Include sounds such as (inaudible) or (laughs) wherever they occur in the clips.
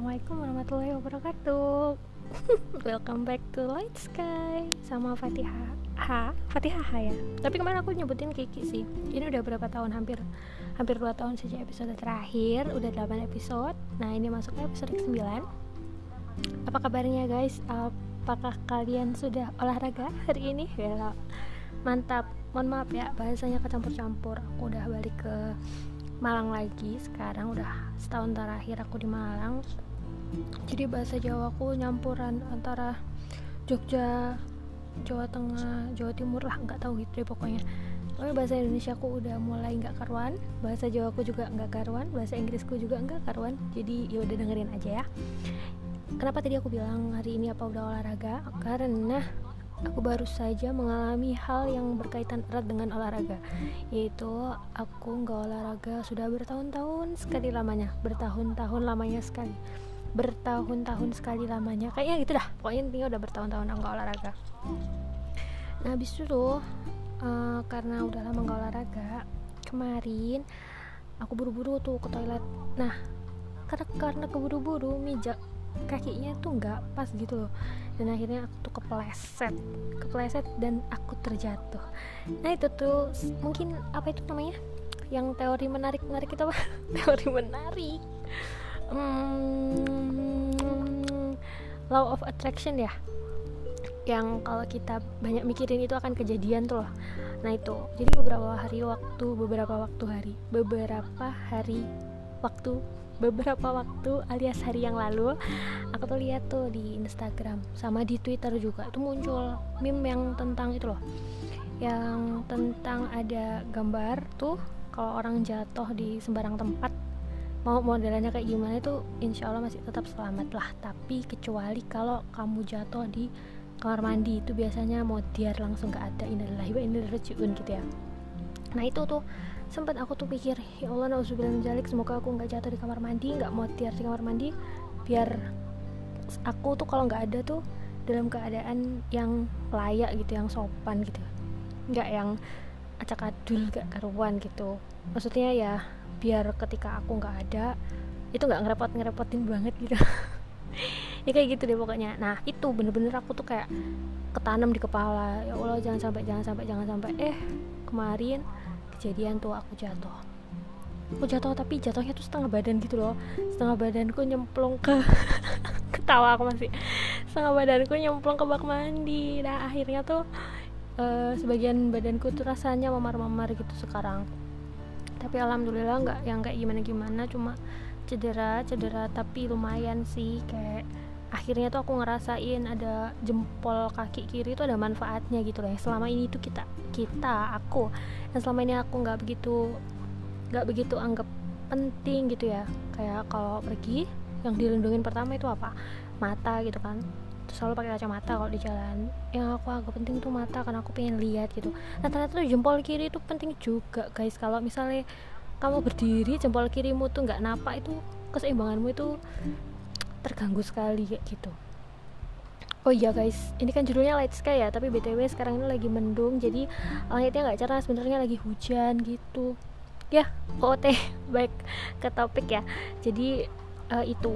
Assalamualaikum warahmatullahi wabarakatuh. (laughs) Welcome back to Light Sky Sama Fatihah Ha, Fatihah Ha ya? Tapi kemarin aku nyebutin Kiki sih. Ini udah berapa tahun? Hampir Hampir 2 tahun sejak episode terakhir. Udah 8 episode. Nah ini masuk episode ke 9 Apa kabarnya guys? Apakah kalian sudah olahraga hari ini? Ya, mantap. Mohon maaf ya bahasanya kecampur-campur. Aku udah balik ke Malang lagi. Sekarang udah setahun terakhir aku di Malang jadi bahasa Jawa aku nyampuran antara Jogja Jawa Tengah Jawa Timur lah nggak tahu gitu deh pokoknya. Pokoknya bahasa Indonesia aku udah mulai nggak karuan bahasa Jawa aku juga nggak karuan bahasa Inggrisku juga nggak karuan. Jadi ya udah dengerin aja ya. Kenapa tadi aku bilang hari ini apa udah olahraga? Karena aku baru saja mengalami hal yang berkaitan erat dengan olahraga. Yaitu aku nggak olahraga sudah bertahun-tahun sekali lamanya bertahun-tahun lamanya sekali bertahun-tahun sekali lamanya. Kayaknya gitu dah. Pokoknya intinya udah bertahun-tahun nggak olahraga. Nah habis itu uh, karena udah lama nggak olahraga kemarin aku buru-buru tuh ke toilet. Nah karena karena keburu-buru mijak kakinya tuh nggak pas gitu loh. Dan akhirnya aku tuh kepleset kepleset dan aku terjatuh. Nah itu tuh mungkin apa itu namanya? Yang teori menarik menarik itu apa? (laughs) Teori menarik hmm, law of attraction ya? Yang kalau kita banyak mikirin itu akan kejadian tuh loh. Nah itu. Jadi beberapa hari waktu beberapa waktu hari. Beberapa hari waktu beberapa waktu alias hari yang lalu aku tuh lihat tuh di Instagram sama di Twitter juga. Itu muncul meme yang tentang itu loh. Yang tentang ada gambar tuh kalau orang jatuh di sembarang tempat mau modelnya kayak gimana itu insya Allah masih tetap selamat lah. Tapi kecuali kalau kamu jatuh di kamar mandi itu biasanya mau diar langsung gak ada. Innalillahi wa rajiun gitu ya. Nah itu tuh sempat aku tuh pikir ya Allah nauzubillah menjalik semoga aku nggak jatuh di kamar mandi nggak mau tiar di kamar mandi biar aku tuh kalau nggak ada tuh dalam keadaan yang layak gitu yang sopan gitu. Nggak yang acak adul gak karuan gitu. Maksudnya ya biar ketika aku nggak ada itu nggak ngerepot ngerepotin banget gitu. (laughs) Ya kayak gitu deh pokoknya. Nah itu bener-bener aku tuh kayak ketanam di kepala. Ya Allah jangan sampai jangan sampai jangan sampai. Eh kemarin kejadian tuh aku jatuh. Aku jatuh tapi jatuhnya tuh setengah badan gitu loh. Setengah badanku nyemplung ke (laughs) ketawa aku masih. Setengah badanku nyemplung ke bak mandi. Nah akhirnya tuh uh, sebagian badanku tuh rasanya memar-memar gitu sekarang tapi alhamdulillah nggak yang kayak gimana-gimana cuma cedera cedera tapi lumayan sih. Kayak akhirnya tuh aku ngerasain ada jempol kaki kiri itu ada manfaatnya gitu loh. Selama ini tuh kita kita aku dan selama ini aku nggak begitu nggak begitu anggap penting gitu ya. Kayak kalau pergi yang dilindungin pertama itu apa? Mata gitu kan selalu pakai kacamata kalau di jalan. Yang aku agak penting tuh mata karena aku pengen lihat gitu. Nah ternyata tuh jempol kiri itu penting juga guys. Kalau misalnya kamu berdiri jempol kirimu tuh nggak napa itu keseimbanganmu itu terganggu sekali kayak gitu. Oh iya guys, ini kan judulnya Light Sky ya, tapi btw sekarang ini lagi mendung, jadi langitnya nggak cerah, sebenarnya lagi hujan gitu. Ya, OT (laughs) baik ke topik ya. Jadi uh, itu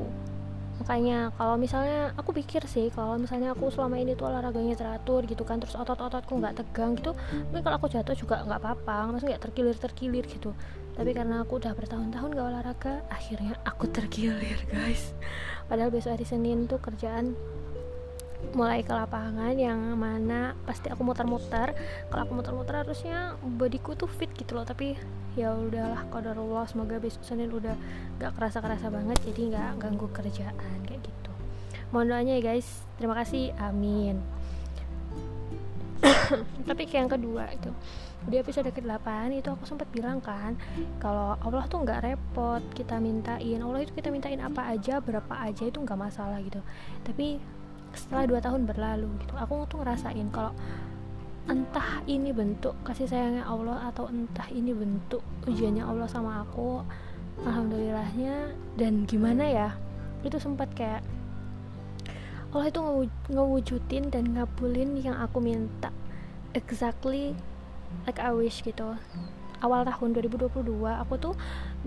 makanya kalau misalnya aku pikir sih kalau misalnya aku selama ini tuh olahraganya teratur gitu kan terus otot-ototku nggak tegang gitu tapi kalau aku jatuh juga nggak apa-apa maksudnya nggak terkilir terkilir gitu. Tapi karena aku udah bertahun-tahun gak olahraga akhirnya aku terkilir (laughs) guys. Padahal besok hari Senin tuh kerjaan mulai ke lapangan yang mana pasti aku muter-muter. Kalau aku muter-muter harusnya bodiku tuh fit gitu loh tapi ya udahlah Allah semoga besok Senin udah gak kerasa-kerasa banget jadi nggak ganggu kerjaan kayak gitu. Mohon doanya ya guys. Terima kasih. Amin. (coughs) Tapi kayak yang kedua itu di episode ke-8 itu aku sempat bilang kan kalau Allah tuh nggak repot kita mintain. Allah itu kita mintain apa aja berapa aja itu nggak masalah gitu. Tapi setelah dua tahun berlalu gitu aku tuh ngerasain kalau entah ini bentuk kasih sayangnya Allah atau entah ini bentuk ujiannya Allah sama aku alhamdulillahnya dan gimana ya itu sempat kayak Allah itu ngewujudin dan ngabulin yang aku minta. Exactly like I wish gitu awal tahun 2022 aku tuh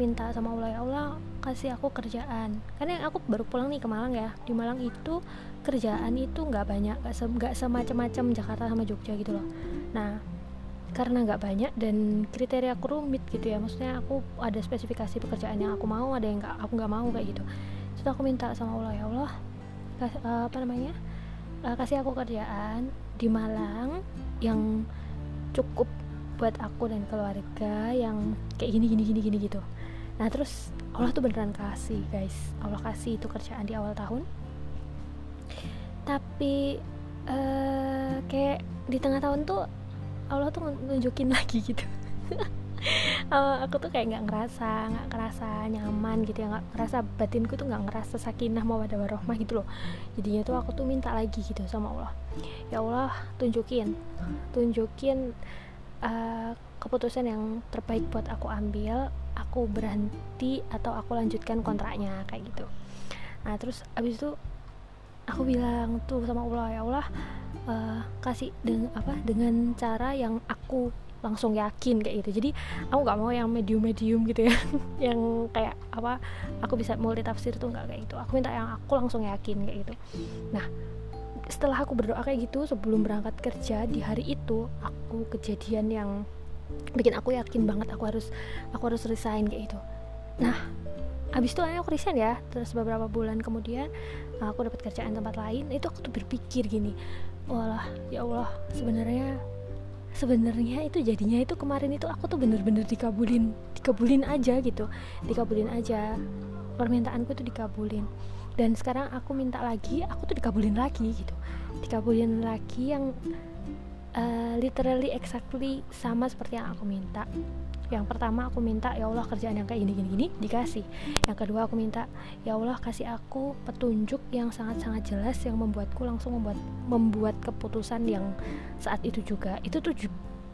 minta sama Allah ya Allah kasih aku kerjaan. Karena aku baru pulang nih ke Malang ya. Di Malang itu kerjaan itu nggak banyak nggak se semacam-macam Jakarta sama Jogja gitu loh. Nah karena nggak banyak dan kriteria aku rumit gitu ya maksudnya aku ada spesifikasi pekerjaan yang aku mau ada yang nggak aku nggak mau kayak gitu. Terus aku minta sama Allah ya Allah kas, uh, apa namanya uh, kasih aku kerjaan di Malang yang cukup buat aku dan keluarga yang kayak gini gini gini gini gitu. Nah terus Allah tuh beneran kasih guys. Allah kasih itu kerjaan di awal tahun. Tapi uh, kayak di tengah tahun tuh Allah tuh nunjukin lagi gitu. (laughs) Uh, aku tuh kayak nggak ngerasa nggak ngerasa nyaman gitu ya. Nggak ngerasa batinku tuh nggak ngerasa sakinah mau ada warohmah gitu loh. Jadinya tuh aku tuh minta lagi gitu sama Allah. Ya Allah tunjukin. Tunjukin uh, keputusan yang terbaik buat aku ambil aku berhenti atau aku lanjutkan kontraknya kayak gitu. Nah terus abis itu aku bilang tuh sama Allah ya Allah uh, kasih dengan apa dengan cara yang aku langsung yakin kayak gitu. Jadi aku nggak mau yang medium medium gitu ya. (laughs) Yang kayak apa aku bisa multi tafsir tuh nggak kayak gitu. Aku minta yang aku langsung yakin kayak gitu. Nah setelah aku berdoa kayak gitu sebelum berangkat kerja di hari itu aku kejadian yang bikin aku yakin banget aku harus aku harus resign kayak gitu. Nah abis itu aku resign ya. Terus beberapa bulan kemudian aku dapat kerjaan tempat lain. Itu aku tuh berpikir gini walah ya Allah sebenarnya sebenarnya itu jadinya itu kemarin itu aku tuh bener-bener dikabulin dikabulin aja gitu dikabulin aja. Permintaanku tuh dikabulin dan sekarang aku minta lagi aku tuh dikabulin lagi gitu. Dikabulin lagi yang uh, literally exactly sama seperti yang aku minta. Yang pertama aku minta ya Allah kerjaan yang kayak gini gini gini dikasih. Yang kedua aku minta ya Allah kasih aku petunjuk yang sangat sangat jelas yang membuatku langsung membuat membuat keputusan yang saat itu juga. Itu tuh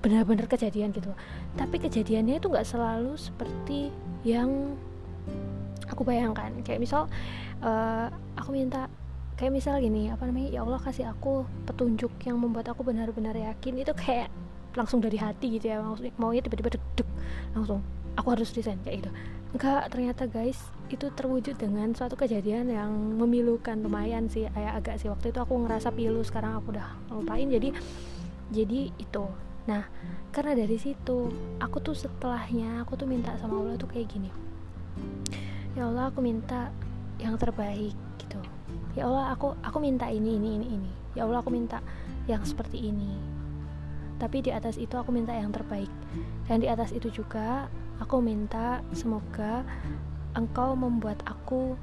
benar-benar kejadian gitu. Tapi kejadiannya itu nggak selalu seperti yang aku bayangkan kayak misal uh, aku minta kayak misal gini apa namanya ya Allah kasih aku petunjuk yang membuat aku benar-benar yakin. Itu kayak langsung dari hati gitu ya maksudnya maunya tiba-tiba deg langsung aku harus resign kayak gitu. Enggak ternyata guys itu terwujud dengan suatu kejadian yang memilukan lumayan sih kayak agak sih. Waktu itu aku ngerasa pilu sekarang aku udah lupain jadi jadi itu. Nah karena dari situ aku tuh setelahnya aku tuh minta sama Allah tuh kayak gini ya Allah aku minta yang terbaik gitu. Ya Allah aku aku minta ini ini ini ini. Ya Allah aku minta yang seperti ini. Tapi di atas itu aku minta yang terbaik. Dan di atas itu juga aku minta semoga engkau membuat aku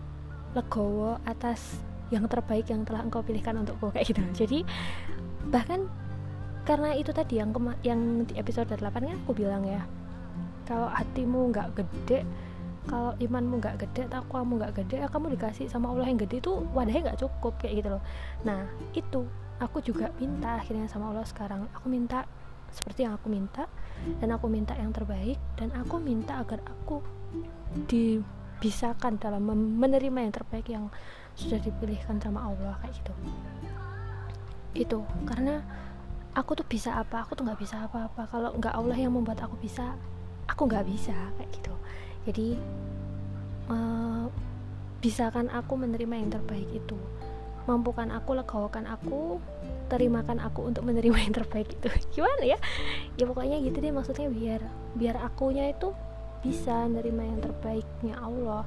legowo atas yang terbaik yang telah engkau pilihkan untukku kayak gitu. Jadi bahkan karena itu tadi yang yang di episode 8 kan aku bilang ya kalau hatimu nggak gede kalau imanmu nggak gede kamu nggak gede ya kamu dikasih sama Allah yang gede itu wadahnya nggak cukup kayak gitu loh. Nah itu aku juga minta akhirnya sama Allah sekarang. Aku minta seperti yang aku minta dan aku minta yang terbaik dan aku minta agar aku dibisakan dalam menerima yang terbaik yang sudah dipilihkan sama Allah kayak gitu. Itu karena aku tuh bisa apa? Aku tuh nggak bisa apa-apa. Kalau nggak Allah yang membuat aku bisa aku nggak bisa kayak gitu jadi uh, bisakan aku menerima yang terbaik itu. Mampukan aku legawakan aku terimakan aku untuk menerima yang terbaik itu. (laughs) Gimana ya? Ya pokoknya gitu deh maksudnya biar biar akunya itu bisa menerima yang terbaiknya Allah.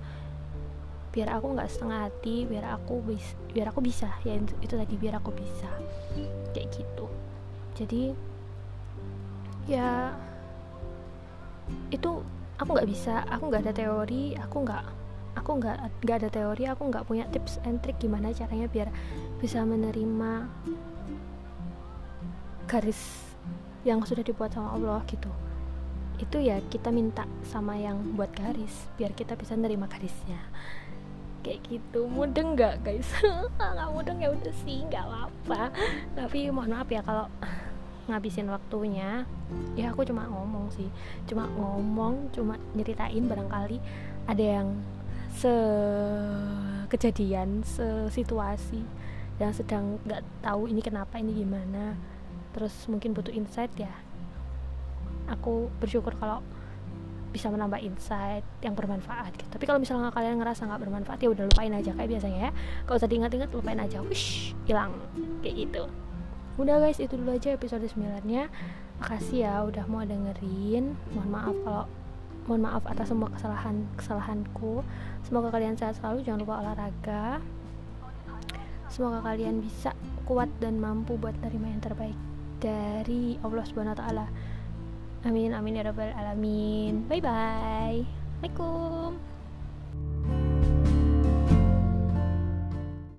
Biar aku nggak setengah hati biar aku bis biar aku bisa. Ya itu, itu tadi biar aku bisa. Kayak gitu. Jadi ya itu aku nggak bisa aku nggak ada teori aku nggak aku nggak nggak ada teori aku nggak punya tips and trick gimana caranya biar bisa menerima garis yang sudah dibuat sama Allah gitu. Itu ya kita minta sama yang buat garis biar kita bisa nerima garisnya. Kayak gitu mudeng nggak guys? (laughs) Nggak mudeng ya udah sih nggak apa-apa. Tapi mohon maaf ya kalau ngabisin waktunya ya aku cuma ngomong sih. Cuma ngomong cuma nyeritain barangkali ada yang se kejadian se situasi yang sedang nggak tahu ini kenapa ini gimana. Terus mungkin butuh insight ya. Aku bersyukur kalau bisa menambah insight yang bermanfaat gitu. Tapi kalau misalnya kalian ngerasa nggak bermanfaat ya udah lupain aja kayak biasanya ya. Kalau usah diingat-ingat lupain aja. Wish hilang. Kayak gitu udah guys itu dulu aja episode 9 nya makasih ya udah mau dengerin mohon maaf kalau mohon maaf atas semua kesalahan kesalahanku semoga kalian sehat selalu jangan lupa olahraga semoga kalian bisa kuat dan mampu buat terima yang terbaik dari Allah Subhanahu wa taala. Amin amin ya rabbal alamin. Bye bye. Assalamualaikum.